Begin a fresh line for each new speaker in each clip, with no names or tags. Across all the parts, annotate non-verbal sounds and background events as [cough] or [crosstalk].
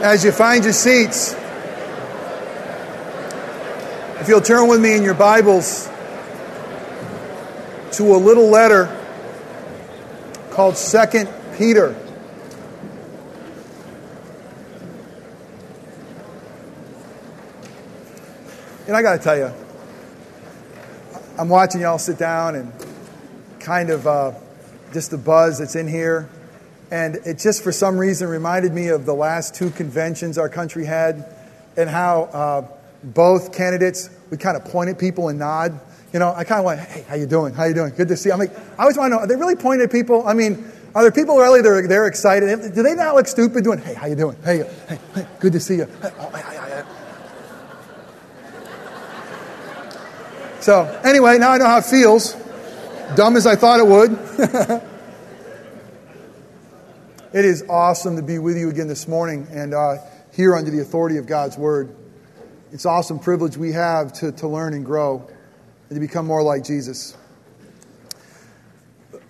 as you find your seats, if you'll turn with me in your Bibles to a little letter called Second Peter. And I got to tell you, I'm watching y'all sit down and kind of uh, just the buzz that's in here. And it just, for some reason, reminded me of the last two conventions our country had and how uh, both candidates would kind of point at people and nod. You know, I kind of went, hey, how you doing? How you doing? Good to see you. I'm like, I always want to know, are they really pointing at people? I mean, are there people really they're, they're excited? Do they not look stupid doing, hey, how you doing? Hey, hey, hey good to see you. So, anyway, now I know how it feels. Dumb as I thought it would. [laughs] It is awesome to be with you again this morning and uh, here under the authority of God's Word. It's an awesome privilege we have to, to learn and grow and to become more like Jesus.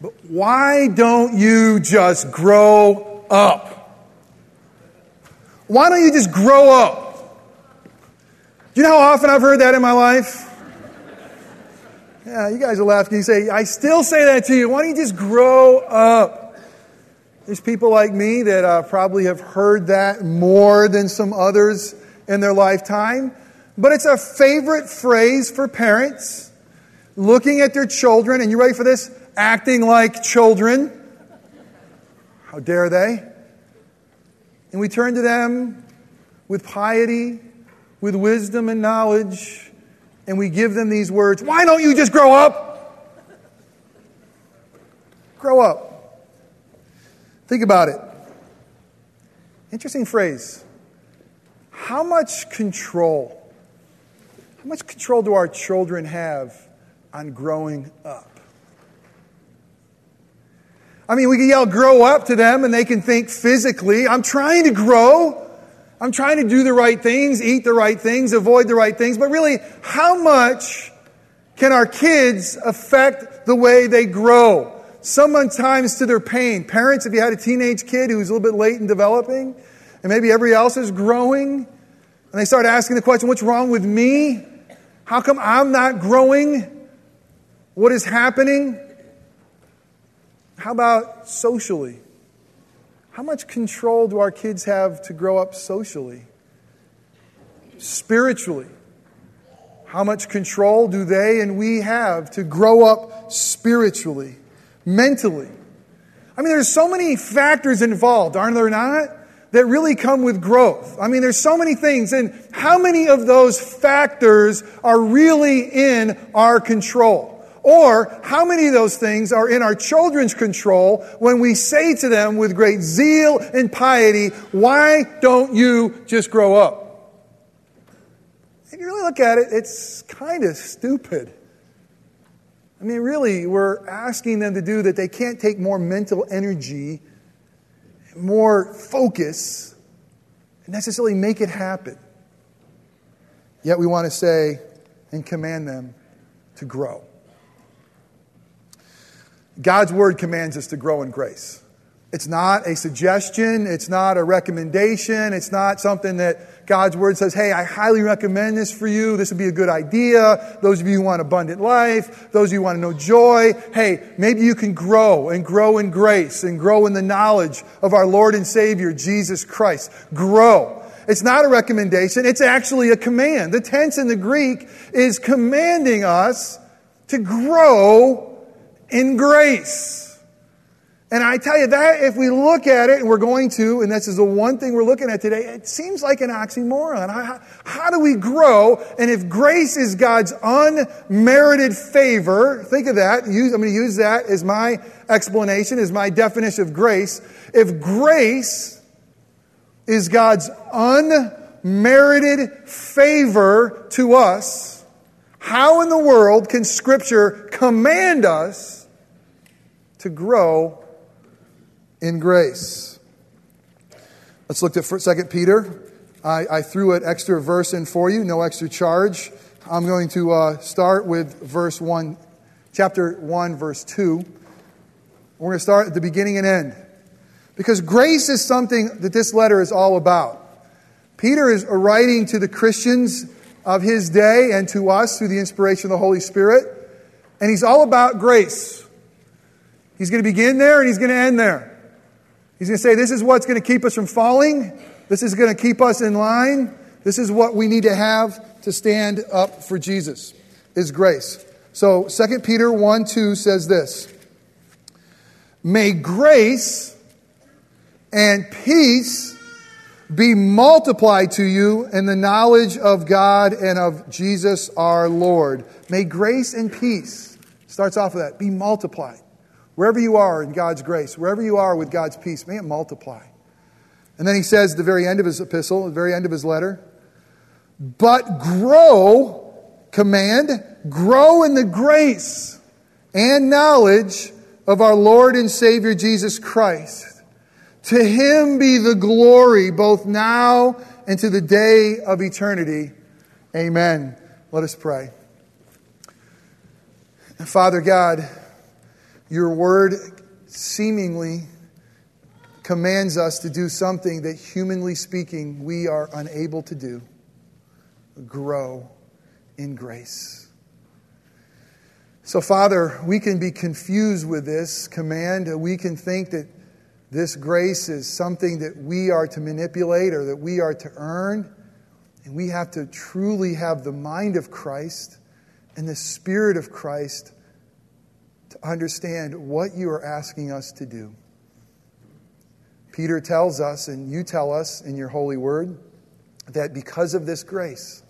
But why don't you just grow up? Why don't you just grow up? Do you know how often I've heard that in my life? Yeah, you guys are laughing. You say, I still say that to you. Why don't you just grow up? There's people like me that uh, probably have heard that more than some others in their lifetime. But it's a favorite phrase for parents looking at their children, and you ready for this? Acting like children. How dare they? And we turn to them with piety, with wisdom and knowledge, and we give them these words Why don't you just grow up? Grow up. Think about it. Interesting phrase. How much control, how much control do our children have on growing up? I mean, we can yell grow up to them and they can think physically, I'm trying to grow. I'm trying to do the right things, eat the right things, avoid the right things. But really, how much can our kids affect the way they grow? Sometimes to their pain. Parents, if you had a teenage kid who's a little bit late in developing, and maybe everybody else is growing, and they start asking the question, What's wrong with me? How come I'm not growing? What is happening? How about socially? How much control do our kids have to grow up socially? Spiritually? How much control do they and we have to grow up spiritually? Mentally. I mean, there's so many factors involved, aren't there not? That really come with growth. I mean, there's so many things, and how many of those factors are really in our control? Or how many of those things are in our children's control when we say to them with great zeal and piety, Why don't you just grow up? If you really look at it, it's kind of stupid. I mean, really, we're asking them to do that they can't take more mental energy, more focus, and necessarily make it happen. Yet we want to say and command them to grow. God's word commands us to grow in grace. It's not a suggestion. It's not a recommendation. It's not something that God's Word says, hey, I highly recommend this for you. This would be a good idea. Those of you who want abundant life, those of you who want to know joy, hey, maybe you can grow and grow in grace and grow in the knowledge of our Lord and Savior, Jesus Christ. Grow. It's not a recommendation. It's actually a command. The tense in the Greek is commanding us to grow in grace. And I tell you that if we look at it, and we're going to, and this is the one thing we're looking at today, it seems like an oxymoron. How, how, do we grow? And if grace is God's unmerited favor, think of that. Use, I'm going to use that as my explanation, as my definition of grace. If grace is God's unmerited favor to us, how in the world can Scripture command us to grow in grace. Let's look at 2 Peter. I, I, threw an extra verse in for you, no extra charge. I'm going to uh, start with verse 1, chapter 1, verse 2. We're going to start at the beginning and end. Because grace is something that this letter is all about. Peter is writing to the Christians of his day and to us through the inspiration of the Holy Spirit, and he's all about grace. He's going to begin there and he's going to end there. He's going to say, This is what's going to keep us from falling. This is going to keep us in line. This is what we need to have to stand up for Jesus, is grace. So 2 Peter 1 2 says this May grace and peace be multiplied to you in the knowledge of God and of Jesus our Lord. May grace and peace, starts off with that, be multiplied. Wherever you are in God's grace, wherever you are with God's peace, may it multiply. And then he says at the very end of his epistle, the very end of his letter, but grow, command, grow in the grace and knowledge of our Lord and Savior Jesus Christ. To him be the glory both now and to the day of eternity. Amen. Let us pray. Father God, your word seemingly commands us to do something that, humanly speaking, we are unable to do grow in grace. So, Father, we can be confused with this command. We can think that this grace is something that we are to manipulate or that we are to earn. And we have to truly have the mind of Christ and the Spirit of Christ understand what you are asking us to do. Peter tells us, and you tell us in your holy word, that because of this grace,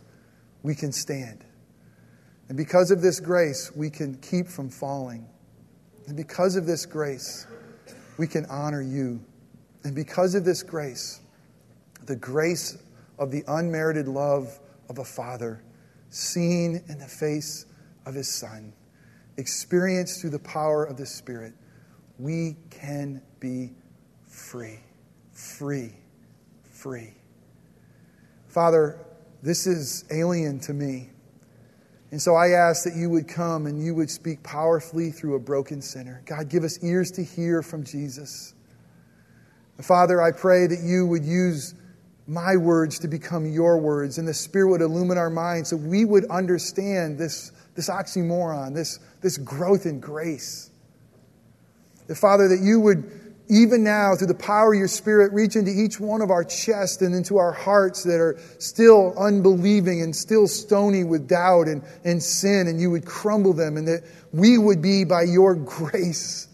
we can stand. And because of this grace, we can keep from falling. And because of this grace, we can honor you. And because of this grace, the grace of the unmerited love of a father, seen in the face of his son, experienced through the power of the Spirit, we can be free. Free. Free. Father, this is alien to me. And so I ask that you would come and you would speak powerfully through a broken sinner. God, give us ears to hear from Jesus. Father, I pray that you would use my words to become your words and the Spirit would illumine our minds so we would understand this, this oxymoron, this, this growth in grace. That, Father, that you would even now, through the power of your Spirit, reach into each one of our chests and into our hearts that are still unbelieving and still stony with doubt and, and sin, and you would crumble them, and that we would be, by your grace,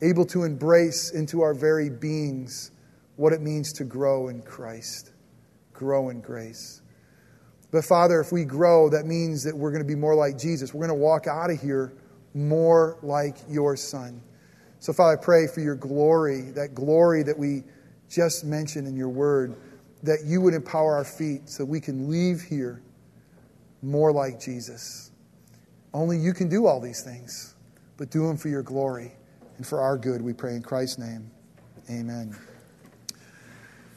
able to embrace into our very beings what it means to grow in Christ, grow in grace. But Father, if we grow, that means that we're going to be more like Jesus. We're going to walk out of here more like your Son. So, Father, I pray for your glory, that glory that we just mentioned in your word, that you would empower our feet so we can leave here more like Jesus. Only you can do all these things, but do them for your glory and for our good, we pray in Christ's name. Amen.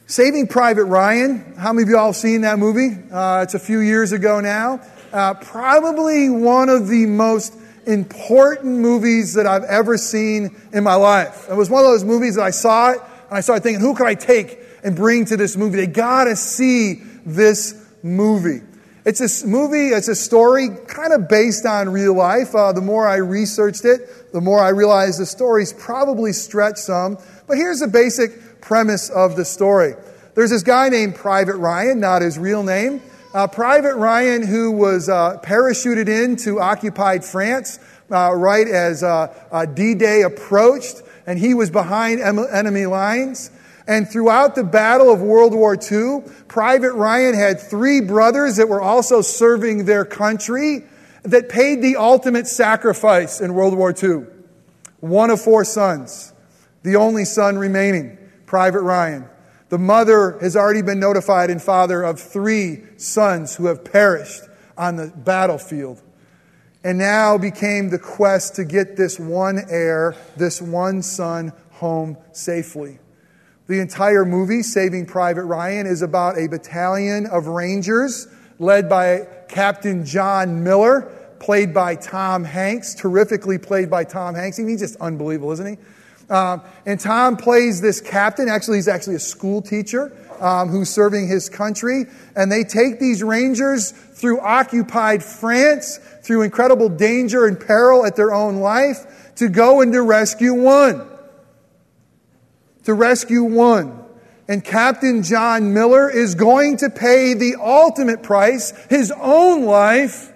Saving Private Ryan. How many of you all seen that movie? Uh, it's a few years ago now. Uh, probably one of the most important movies that I've ever seen in my life. It was one of those movies that I saw it and I started thinking, who could I take and bring to this movie? They gotta see this movie. It's a movie, it's a story kind of based on real life. Uh, the more I researched it, the more I realized the story's probably stretched some. But here's the basic premise of the story. There's this guy named Private Ryan, not his real name. Uh, Private Ryan, who was uh, parachuted into occupied France uh, right as uh, uh, D Day approached, and he was behind enemy lines. And throughout the Battle of World War II, Private Ryan had three brothers that were also serving their country that paid the ultimate sacrifice in World War II. One of four sons, the only son remaining, Private Ryan. The mother has already been notified and father of three sons who have perished on the battlefield. And now became the quest to get this one heir, this one son, home safely. The entire movie, Saving Private Ryan, is about a battalion of Rangers led by Captain John Miller, played by Tom Hanks, terrifically played by Tom Hanks. He's just unbelievable, isn't he? Um, and Tom plays this captain. Actually, he's actually a school teacher. um, who's serving his country. And they take these rangers through occupied France, through incredible danger and peril at their own life, to go and to rescue one. To rescue one. And Captain John Miller is going to pay the ultimate price, his own life,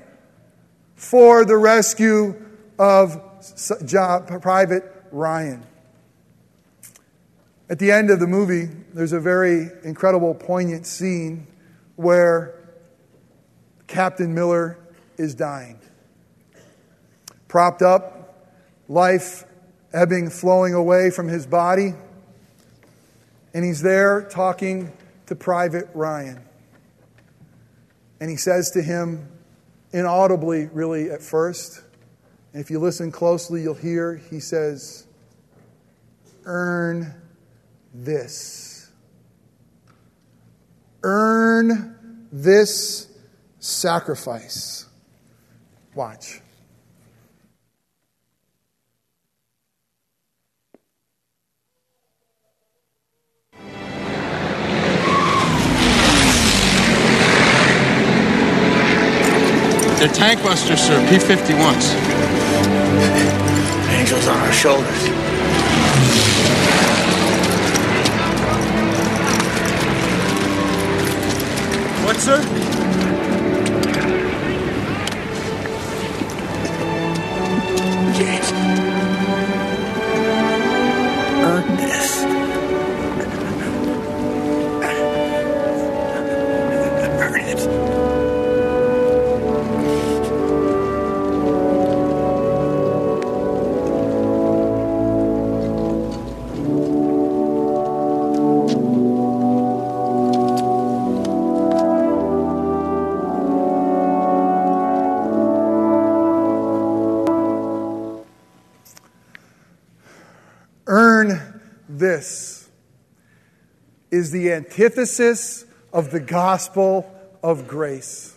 for the rescue of Private Ryan. At the end of the movie, there's a very incredible, poignant scene where Captain Miller is dying. Propped up, life ebbing, flowing away from his body. And he's there talking to Private Ryan. And he says to him, inaudibly, really, at first, and if you listen closely, you'll hear he says, Earn this. Earn this sacrifice. Watch.
They're tank busters, sir. P-51s.
Angels on our shoulders.
What, sir?
Is the antithesis of the gospel of grace.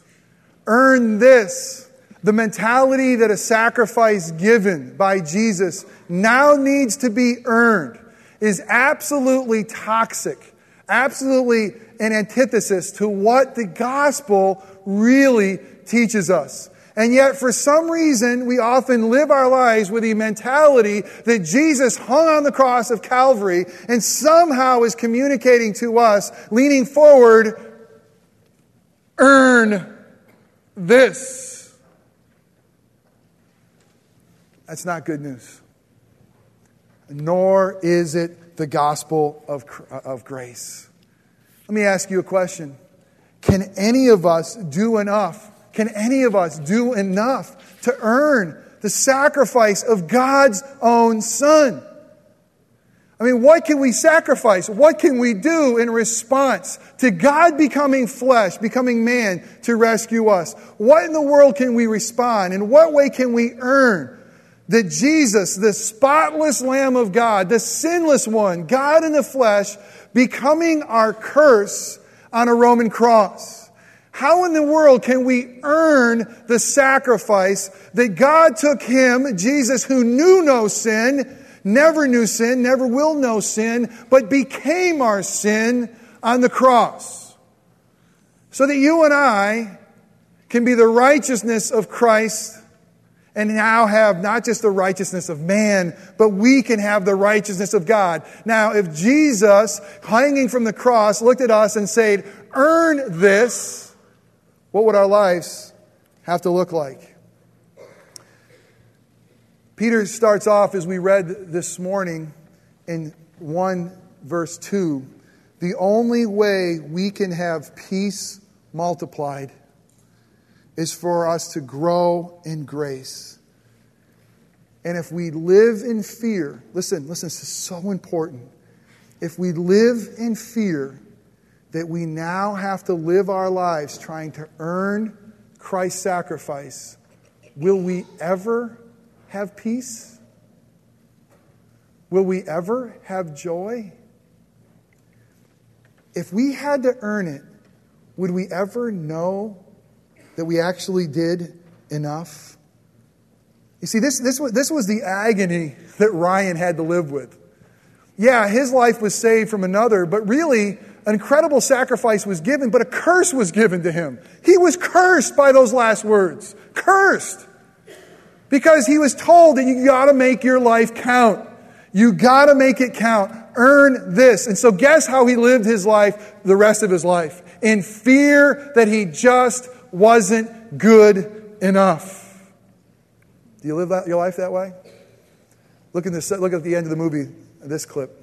Earn this. The mentality that a sacrifice given by Jesus now needs to be earned is absolutely toxic, absolutely an antithesis to what the gospel really teaches us. And yet, for some reason, we often live our lives with the mentality that Jesus hung on the cross of Calvary and somehow is communicating to us, leaning forward, earn this. That's not good news. Nor is it the gospel of, uh, of grace. Let me ask you a question Can any of us do enough can any of us do enough to earn the sacrifice of God's own Son? I mean, what can we sacrifice? What can we do in response to God becoming flesh, becoming man to rescue us? What in the world can we respond? In what way can we earn that Jesus, the spotless Lamb of God, the sinless one, God in the flesh, becoming our curse on a Roman cross? How in the world can we earn the sacrifice that God took him, Jesus, who knew no sin, never knew sin, never will know sin, but became our sin on the cross? So that you and I can be the righteousness of Christ and now have not just the righteousness of man, but we can have the righteousness of God. Now, if Jesus, hanging from the cross, looked at us and said, Earn this, what would our lives have to look like? Peter starts off, as we read this morning in 1 verse 2, the only way we can have peace multiplied is for us to grow in grace. And if we live in fear, listen, listen, this is so important. If we live in fear, that we now have to live our lives trying to earn Christ's sacrifice, will we ever have peace? Will we ever have joy? If we had to earn it, would we ever know that we actually did enough? You see, this, this, was, this was the agony that Ryan had to live with. Yeah, his life was saved from another, but really, An incredible sacrifice was given, but a curse was given to him. He was cursed by those last words. Cursed. Because he was told that you gotta make your life count. You gotta make it count. Earn this. And so guess how he lived his life the rest of his life? In fear that he just wasn't good enough. Do you live that, your life that way? Look, in this, look at the end of the movie, this clip.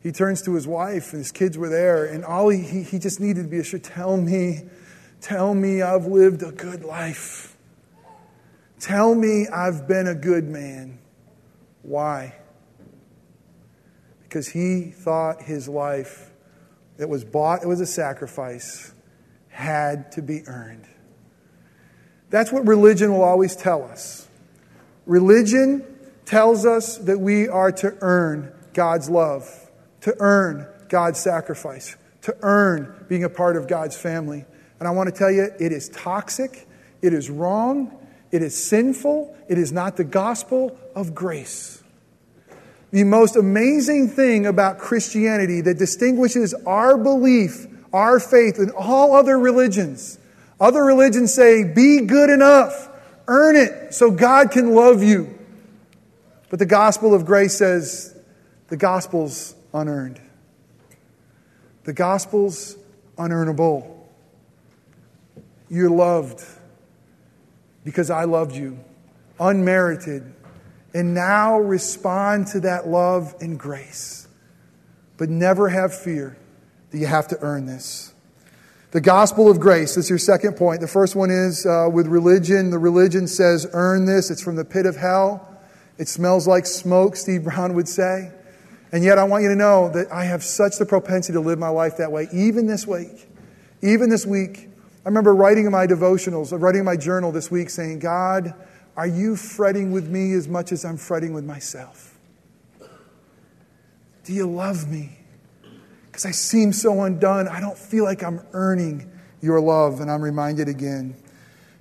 he turns to his wife, and his kids were there, and all he, he, he just needed to be assured tell me, tell me I've lived a good life. Tell me I've been a good man. Why? Because he thought his life that was bought, it was a sacrifice, had to be earned. That's what religion will always tell us. Religion tells us that we are to earn God's love, to earn God's sacrifice, to earn being a part of God's family. And I want to tell you, it is toxic, it is wrong, it is sinful, it is not the gospel of grace. The most amazing thing about Christianity that distinguishes our belief, our faith, and all other religions. Other religions say, be good enough, earn it so God can love you. But the gospel of grace says the gospel's unearned. The gospel's unearnable. You're loved because I loved you, unmerited. And now respond to that love and grace. But never have fear that you have to earn this. The gospel of grace, That's your second point. The first one is uh, with religion. The religion says, earn this. It's from the pit of hell. It smells like smoke, Steve Brown would say. And yet, I want you to know that I have such the propensity to live my life that way, even this week. Even this week. I remember writing in my devotionals, uh, writing in my journal this week saying, God, are you fretting with me as much as I'm fretting with myself? Do you love me? Because I seem so undone. I don't feel like I'm earning your love. And I'm reminded again.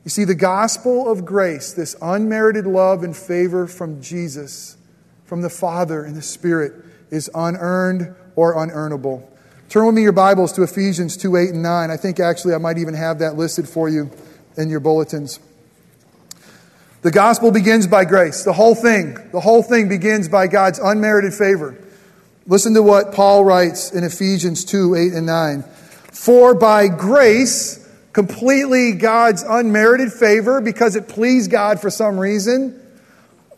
You see, the gospel of grace, this unmerited love and favor from Jesus, from the Father and the Spirit, is unearned or unearnable. Turn with me your Bibles to Ephesians 2 8 and 9. I think actually I might even have that listed for you in your bulletins. The gospel begins by grace. The whole thing, the whole thing begins by God's unmerited favor. Listen to what Paul writes in Ephesians 2 8 and 9. For by grace, completely God's unmerited favor because it pleased God for some reason.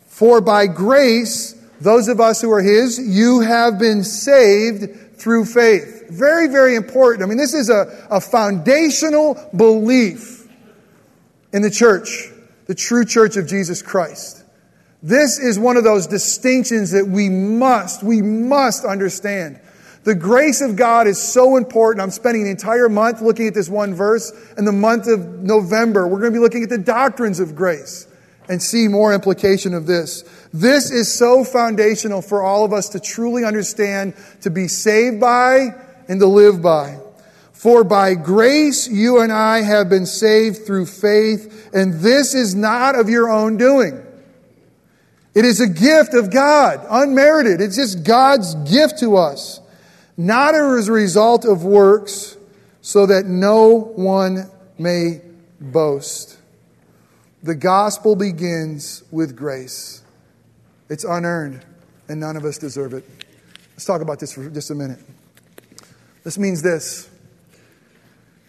For by grace, those of us who are His, you have been saved through faith. Very, very important. I mean, this is a, a foundational belief in the church, the true church of Jesus Christ. This is one of those distinctions that we must, we must understand. The grace of God is so important. I'm spending the entire month looking at this one verse. In the month of November, we're going to be looking at the doctrines of grace and see more implication of this. This is so foundational for all of us to truly understand, to be saved by, and to live by. For by grace you and I have been saved through faith, and this is not of your own doing. It is a gift of God, unmerited. It's just God's gift to us, not as a result of works, so that no one may boast. The gospel begins with grace. It's unearned, and none of us deserve it. Let's talk about this for just a minute. This means this.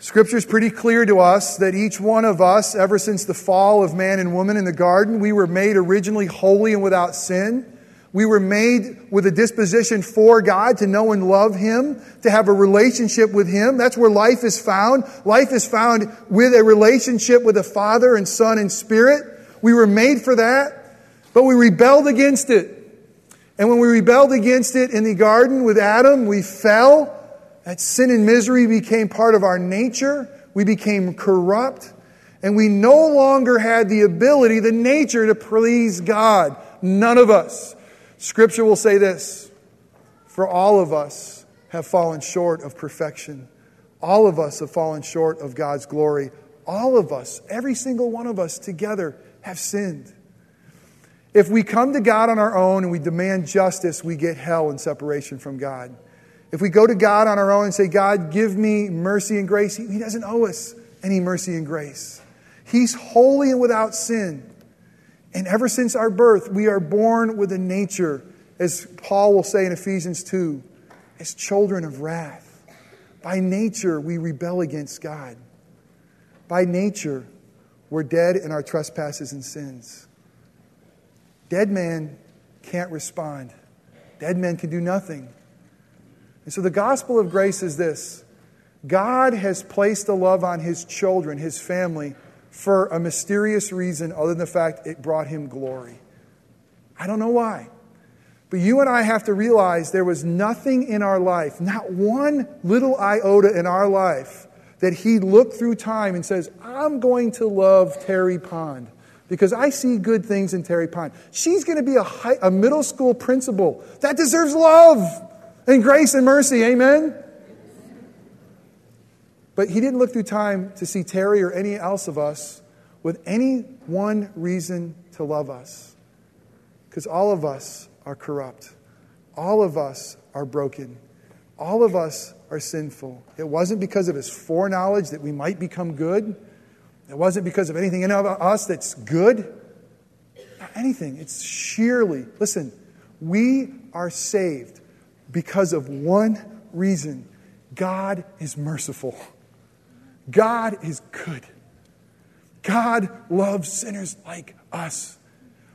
Scripture is pretty clear to us that each one of us, ever since the fall of man and woman in the garden, we were made originally holy and without sin. We were made with a disposition for God to know and love Him, to have a relationship with Him. That's where life is found. Life is found with a relationship with the Father and Son and Spirit. We were made for that, but we rebelled against it. And when we rebelled against it in the garden with Adam, we fell. That sin and misery became part of our nature. We became corrupt. And we no longer had the ability, the nature to please God. None of us. Scripture will say this For all of us have fallen short of perfection. All of us have fallen short of God's glory. All of us, every single one of us together, have sinned. If we come to God on our own and we demand justice, we get hell and separation from God. If we go to God on our own and say, God, give me mercy and grace, He doesn't owe us any mercy and grace. He's holy and without sin. And ever since our birth, we are born with a nature, as Paul will say in Ephesians 2, as children of wrath. By nature, we rebel against God. By nature, we're dead in our trespasses and sins. Dead man can't respond, dead men can do nothing. And so the gospel of grace is this God has placed a love on his children, his family, for a mysterious reason other than the fact it brought him glory. I don't know why. But you and I have to realize there was nothing in our life, not one little iota in our life, that he looked through time and says, I'm going to love Terry Pond because I see good things in Terry Pond. She's going to be a, high, a middle school principal that deserves love and grace and mercy. Amen? But he didn't look through time to see Terry or any else of us with any one reason to love us. Because all of us are corrupt. All of us are broken. All of us are sinful. It wasn't because of his foreknowledge that we might become good. It wasn't because of anything in us that's good. Not anything. It's sheerly, listen, we are saved because of one reason God is merciful. God is good. God loves sinners like us.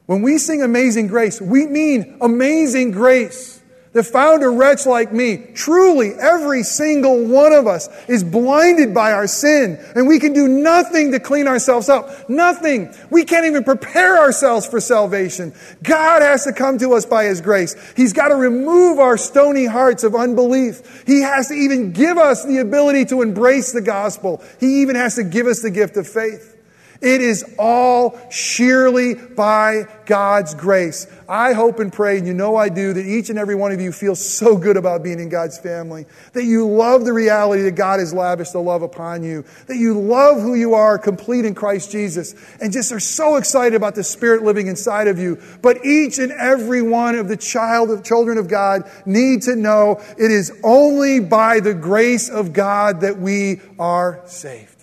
When we sing Amazing Grace, we mean amazing grace that found a wretch like me. Truly, every single one of us is blinded by our sin, and we can do nothing to clean ourselves up. Nothing. We can't even prepare ourselves for salvation. God has to come to us by His grace. He's got to remove our stony hearts of unbelief. He has to even give us the ability to embrace the gospel. He even has to give us the gift of faith. It is all sheerly by God's grace. I hope and pray, and you know I do, that each and every one of you feels so good about being in God's family, that you love the reality that God has lavished the love upon you, that you love who you are, complete in Christ Jesus, and just are so excited about the Spirit living inside of you. But each and every one of the child of children of God need to know it is only by the grace of God that we are saved.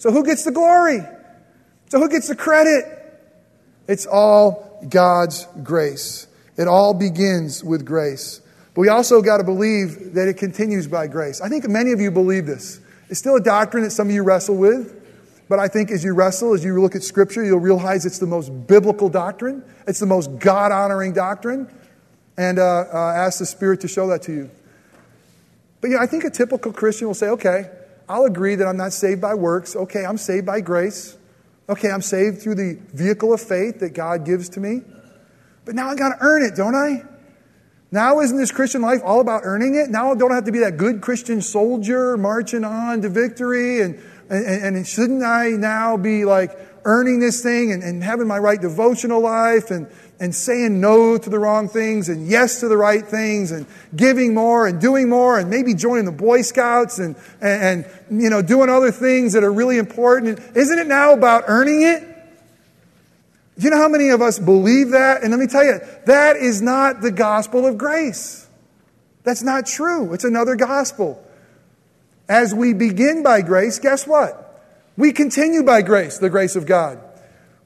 So who gets the glory? So who gets the credit? It's all God's grace. It all begins with grace. But we also got to believe that it continues by grace. I think many of you believe this. It's still a doctrine that some of you wrestle with. But I think as you wrestle, as you look at Scripture, you'll realize it's the most biblical doctrine. It's the most God honoring doctrine. And uh, uh, ask the Spirit to show that to you. But yeah, I think a typical Christian will say, okay, I'll agree that I'm not saved by works. Okay, I'm saved by grace. Okay, I'm saved through the vehicle of faith that God gives to me. But now I got to earn it, don't I? Now, isn't this Christian life all about earning it? Now, I don't have to be that good Christian soldier marching on to victory. And, and, and shouldn't I now be like earning this thing and, and having my right devotional life and, and saying no to the wrong things and yes to the right things and giving more and doing more and maybe joining the Boy Scouts and, and, and, you know, doing other things that are really important. Isn't it now about earning it? You know how many of us believe that? And let me tell you, that is not the gospel of grace. That's not true. It's another gospel. As we begin by grace, guess what? We continue by grace, the grace of God.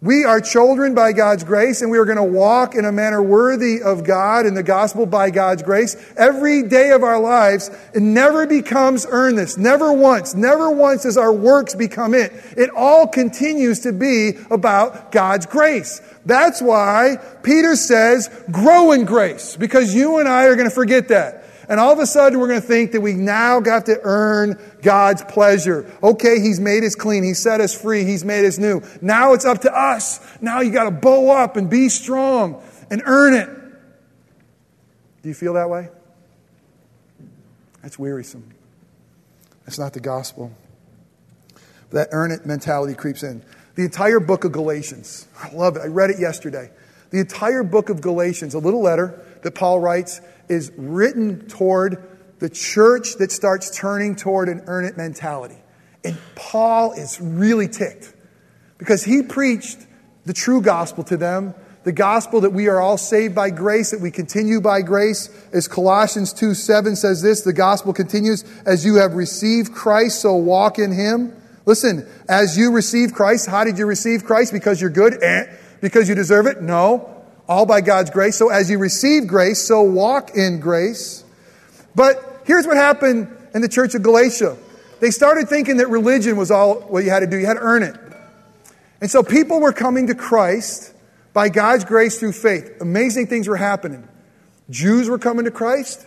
We are children by God's grace, and we are going to walk in a manner worthy of God and the gospel by God's grace every day of our lives. It never becomes earnest. Never once. Never once does our works become it. It all continues to be about God's grace. That's why Peter says, grow in grace, because you and I are going to forget that. And all of a sudden, we're going to think that we now got to earn God's pleasure. Okay, He's made us clean. He set us free. He's made us new. Now it's up to us. Now you got to bow up and be strong and earn it. Do you feel that way? That's wearisome. That's not the gospel. That earn it mentality creeps in. The entire book of Galatians, I love it. I read it yesterday. The entire book of Galatians, a little letter that Paul writes, is written toward the church that starts turning toward an earn it mentality. And Paul is really ticked because he preached the true gospel to them the gospel that we are all saved by grace, that we continue by grace. As Colossians 2 7 says this, the gospel continues, as you have received Christ, so walk in him. Listen, as you receive Christ, how did you receive Christ? Because you're good? Eh. Because you deserve it? No. All by God's grace. So as you receive grace, so walk in grace. But here's what happened in the church of Galatia. They started thinking that religion was all what you had to do. You had to earn it. And so people were coming to Christ by God's grace through faith. Amazing things were happening. Jews were coming to Christ,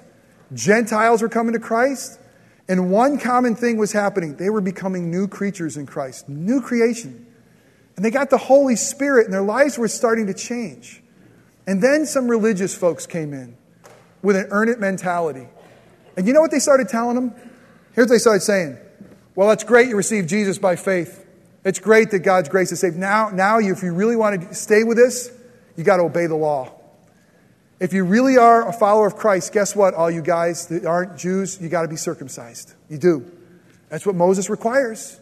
Gentiles were coming to Christ, and one common thing was happening. They were becoming new creatures in Christ, new creation. And they got the Holy Spirit, and their lives were starting to change. And then some religious folks came in with an earn it mentality. And you know what they started telling them? Here's what they started saying Well, that's great you received Jesus by faith. It's great that God's grace is saved. Now, now if you really want to stay with this, you got to obey the law. If you really are a follower of Christ, guess what, all you guys that aren't Jews, you got to be circumcised. You do. That's what Moses requires.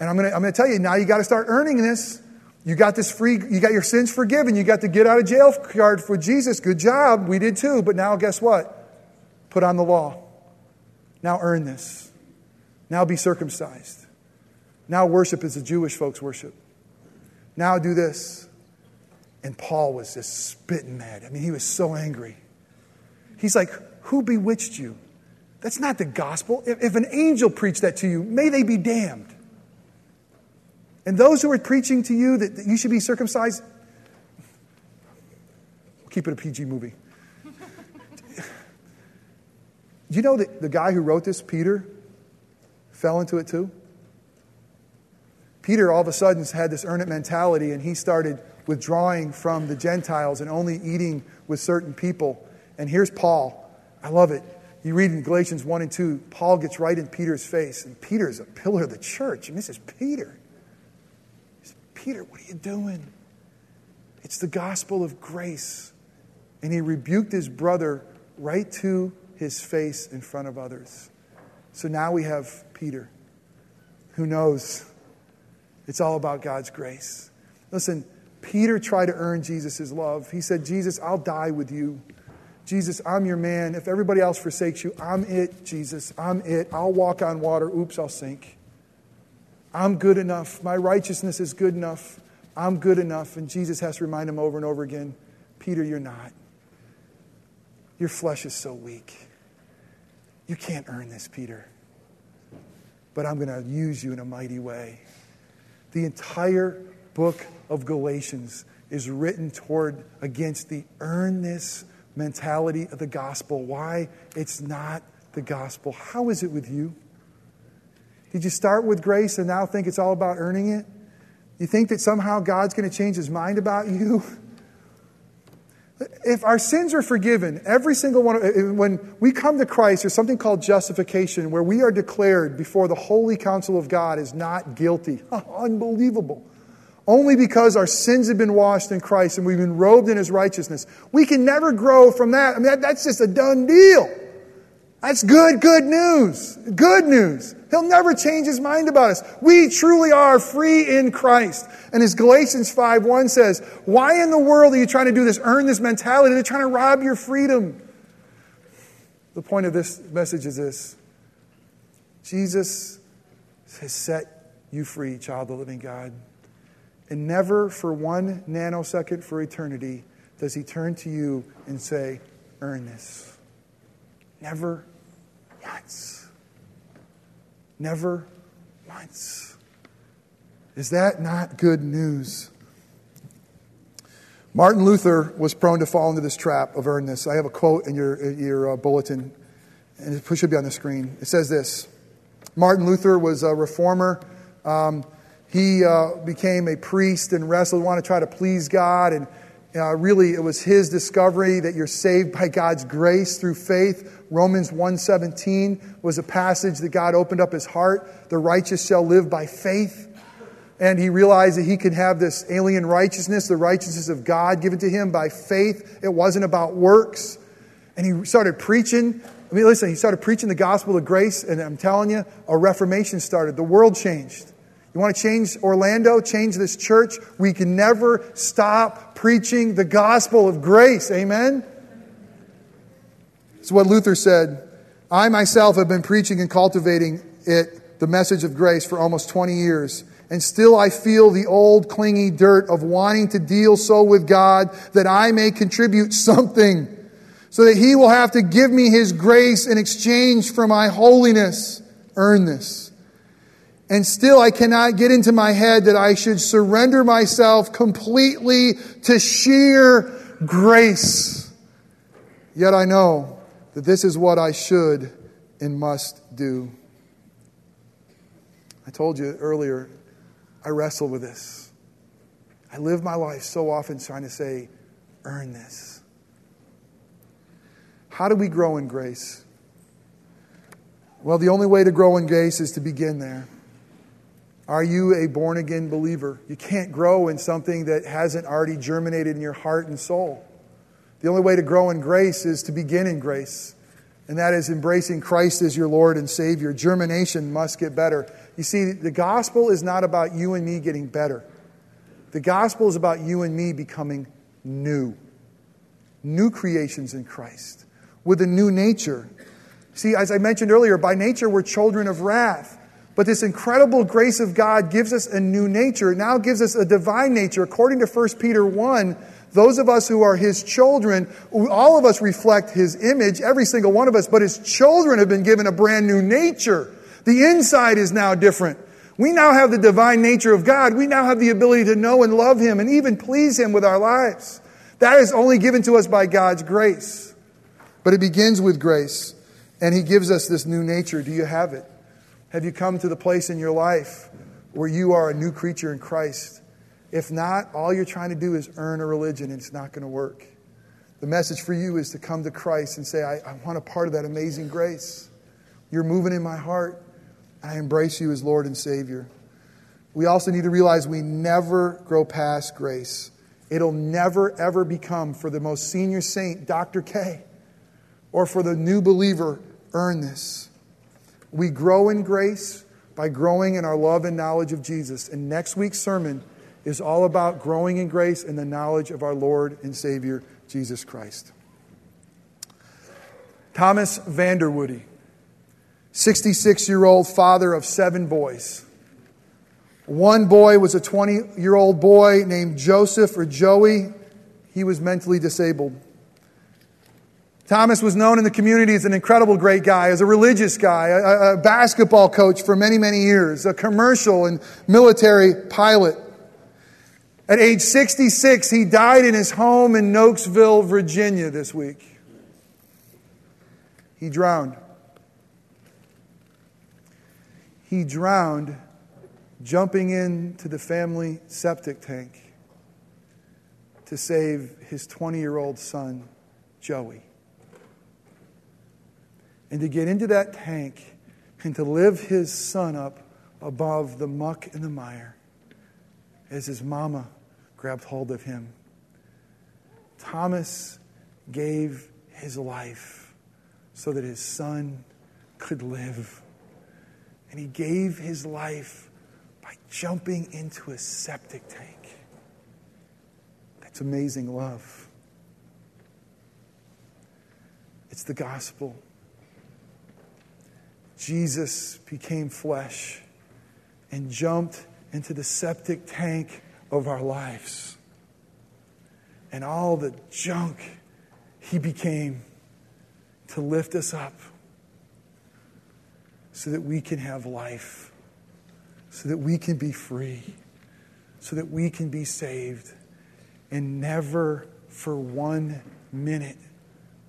And I'm going to, I'm going to tell you, now you got to start earning this. You got this free, you got your sins forgiven. You got to get out of jail card for Jesus. Good job. We did too. But now guess what? Put on the law. Now earn this. Now be circumcised. Now worship as the Jewish folks worship. Now do this. And Paul was just spitting mad. I mean, he was so angry. He's like, Who bewitched you? That's not the gospel. If, if an angel preached that to you, may they be damned. And those who are preaching to you that, that you should be circumcised, we'll keep it a PG movie. Do you know that the guy who wrote this, Peter, fell into it too? Peter all of a sudden had this earn it mentality and he started withdrawing from the Gentiles and only eating with certain people. And here's Paul. I love it. You read in Galatians 1 and 2, Paul gets right in Peter's face, and Peter's a pillar of the church. And this is Peter. Says, Peter, what are you doing? It's the gospel of grace. And he rebuked his brother right to his face in front of others. So now we have Peter, who knows it's all about God's grace. Listen, Peter tried to earn Jesus' love. He said, Jesus, I'll die with you. Jesus, I'm your man. If everybody else forsakes you, I'm it, Jesus. I'm it. I'll walk on water. Oops, I'll sink. I'm good enough. My righteousness is good enough. I'm good enough. And Jesus has to remind him over and over again Peter, you're not. Your flesh is so weak. You can't earn this, Peter. But I'm going to use you in a mighty way. The entire book of Galatians is written toward against the earn this mentality of the gospel. Why? It's not the gospel. How is it with you? Did you start with grace and now think it's all about earning it? You think that somehow God's going to change his mind about you? [laughs] If our sins are forgiven, every single one, eh, eh, when we come to Christ, there's something called justification where we are declared before the holy counsel of God as not guilty. [laughs] Unbelievable. Only because our sins have been washed in Christ and we've been robed in his righteousness. We can never grow from that. I mean, that, that's just a done deal. That's good, good news. Good news. He'll never change his mind about us. We truly are free in Christ. And as Galatians 5 1 says, why in the world are you trying to do this, earn this mentality? They're trying to rob your freedom. The point of this message is this Jesus has set you free, child of the living God. And never for one nanosecond for eternity does he turn to you and say, earn this. Never once. Never once. Is that not good news? Martin Luther was prone to fall into this trap of earn this. I have a quote in your, your uh, bulletin. and it should be on the screen. It says this Martin Luther was a reformer. Um, he uh, became a priest and wrestled, wanted to try to please God. And uh, really, it was his discovery that you're saved by God's grace through faith. Romans 1.17 was a passage that God opened up his heart. The righteous shall live by faith. And he realized that he could have this alien righteousness, the righteousness of God given to him by faith. It wasn't about works. And he started preaching. I mean, listen, he started preaching the gospel of grace, and I'm telling you, a reformation started. The world changed. You want to change Orlando, change this church? We can never stop preaching the gospel of grace. Amen? It's what Luther said. I myself have been preaching and cultivating it, the message of grace, for almost 20 years. And still I feel the old clingy dirt of wanting to deal so with God that I may contribute something so that he will have to give me his grace in exchange for my holiness. Earn this. And still, I cannot get into my head that I should surrender myself completely to sheer grace. Yet I know that this is what I should and must do. I told you earlier, I wrestle with this. I live my life so often trying to say, earn this. How do we grow in grace? Well, the only way to grow in grace is to begin there. Are you a born again believer? You can't grow in something that hasn't already germinated in your heart and soul. The only way to grow in grace is to begin in grace, and that is embracing Christ as your Lord and Savior. Germination must get better. You see, the gospel is not about you and me getting better, the gospel is about you and me becoming new, new creations in Christ with a new nature. See, as I mentioned earlier, by nature we're children of wrath. But this incredible grace of God gives us a new nature. It now gives us a divine nature. According to 1 Peter 1, those of us who are his children, all of us reflect his image, every single one of us, but his children have been given a brand new nature. The inside is now different. We now have the divine nature of God. We now have the ability to know and love him and even please him with our lives. That is only given to us by God's grace. But it begins with grace, and He gives us this new nature. Do you have it? Have you come to the place in your life where you are a new creature in Christ? If not, all you're trying to do is earn a religion, and it's not going to work. The message for you is to come to Christ and say, I, I want a part of that amazing grace. You're moving in my heart. I embrace you as Lord and Savior. We also need to realize we never grow past grace. It'll never, ever become, for the most senior saint, Dr. K or for the new believer earn this. We grow in grace by growing in our love and knowledge of Jesus. And next week's sermon is all about growing in grace and the knowledge of our Lord and Savior, Jesus Christ. Thomas Vander Woude, 66 year old father of seven boys. One boy was a 20 year old boy named Joseph or Joey. He was mentally disabled. Thomas was known in the community as an incredible great guy, as a religious guy, a, a, basketball coach for many, many years, a commercial and military pilot. At age 66, he died in his home in Nokesville, Virginia this week. He drowned. He drowned jumping into the family septic tank to save his 20 year old son, Joey and to get into that tank and to live his son up above the muck and the mire as his mama grabbed hold of him. Thomas gave his life so that his son could live. And he gave his life by jumping into a septic tank. That's amazing love. It's the gospel. Jesus became flesh and jumped into the septic tank of our lives. And all the junk he became to lift us up so that we can have life, so that we can be free, so that we can be saved. And never for one minute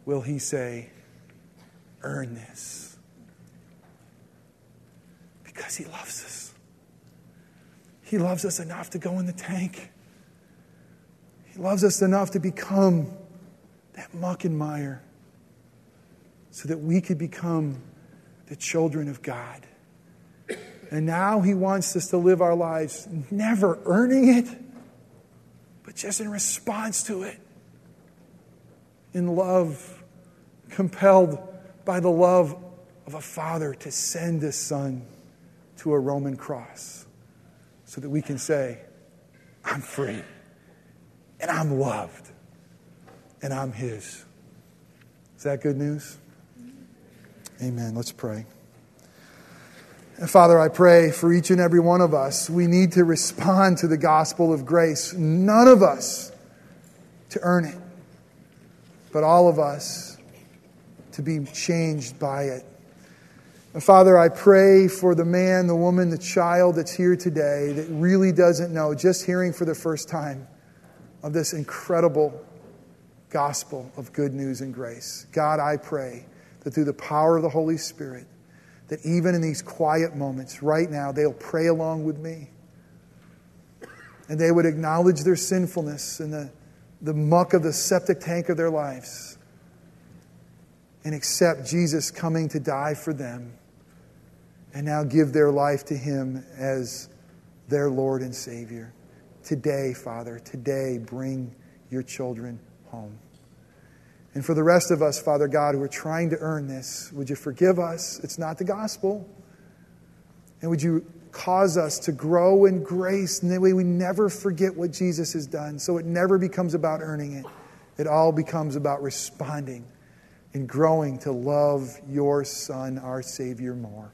will he say, earn this? Because He loves us. He loves us enough to go in the tank. He loves us enough to become that muck and mire so that we could become the children of God. And now He wants us to live our lives never earning it, but just in response to it. In love, compelled by the love of a father to send a son to a Roman cross so that we can say, I'm free and I'm loved and I'm His. Is that good news? Amen. Let's pray. And Father, I pray for each and every one of us. We need to respond to the gospel of grace. None of us to earn it, but all of us to be changed by it. And Father, I pray for the man, the woman, the child that's here today that really doesn't know, just hearing for the first time of this incredible gospel of good news and grace. God, I pray that through the power of the Holy Spirit, that even in these quiet moments right now, they'll pray along with me. And they would acknowledge their sinfulness and the, the muck of the septic tank of their lives and accept Jesus coming to die for them and now give their life to Him as their Lord and Savior. Today, Father, today, bring your children home. And for the rest of us, Father God, who are trying to earn this, would you forgive us? It's not the gospel. And would you cause us to grow in grace and that way we never forget what Jesus has done so it never becomes about earning it. It all becomes about responding and growing to love your Son, our Savior, more.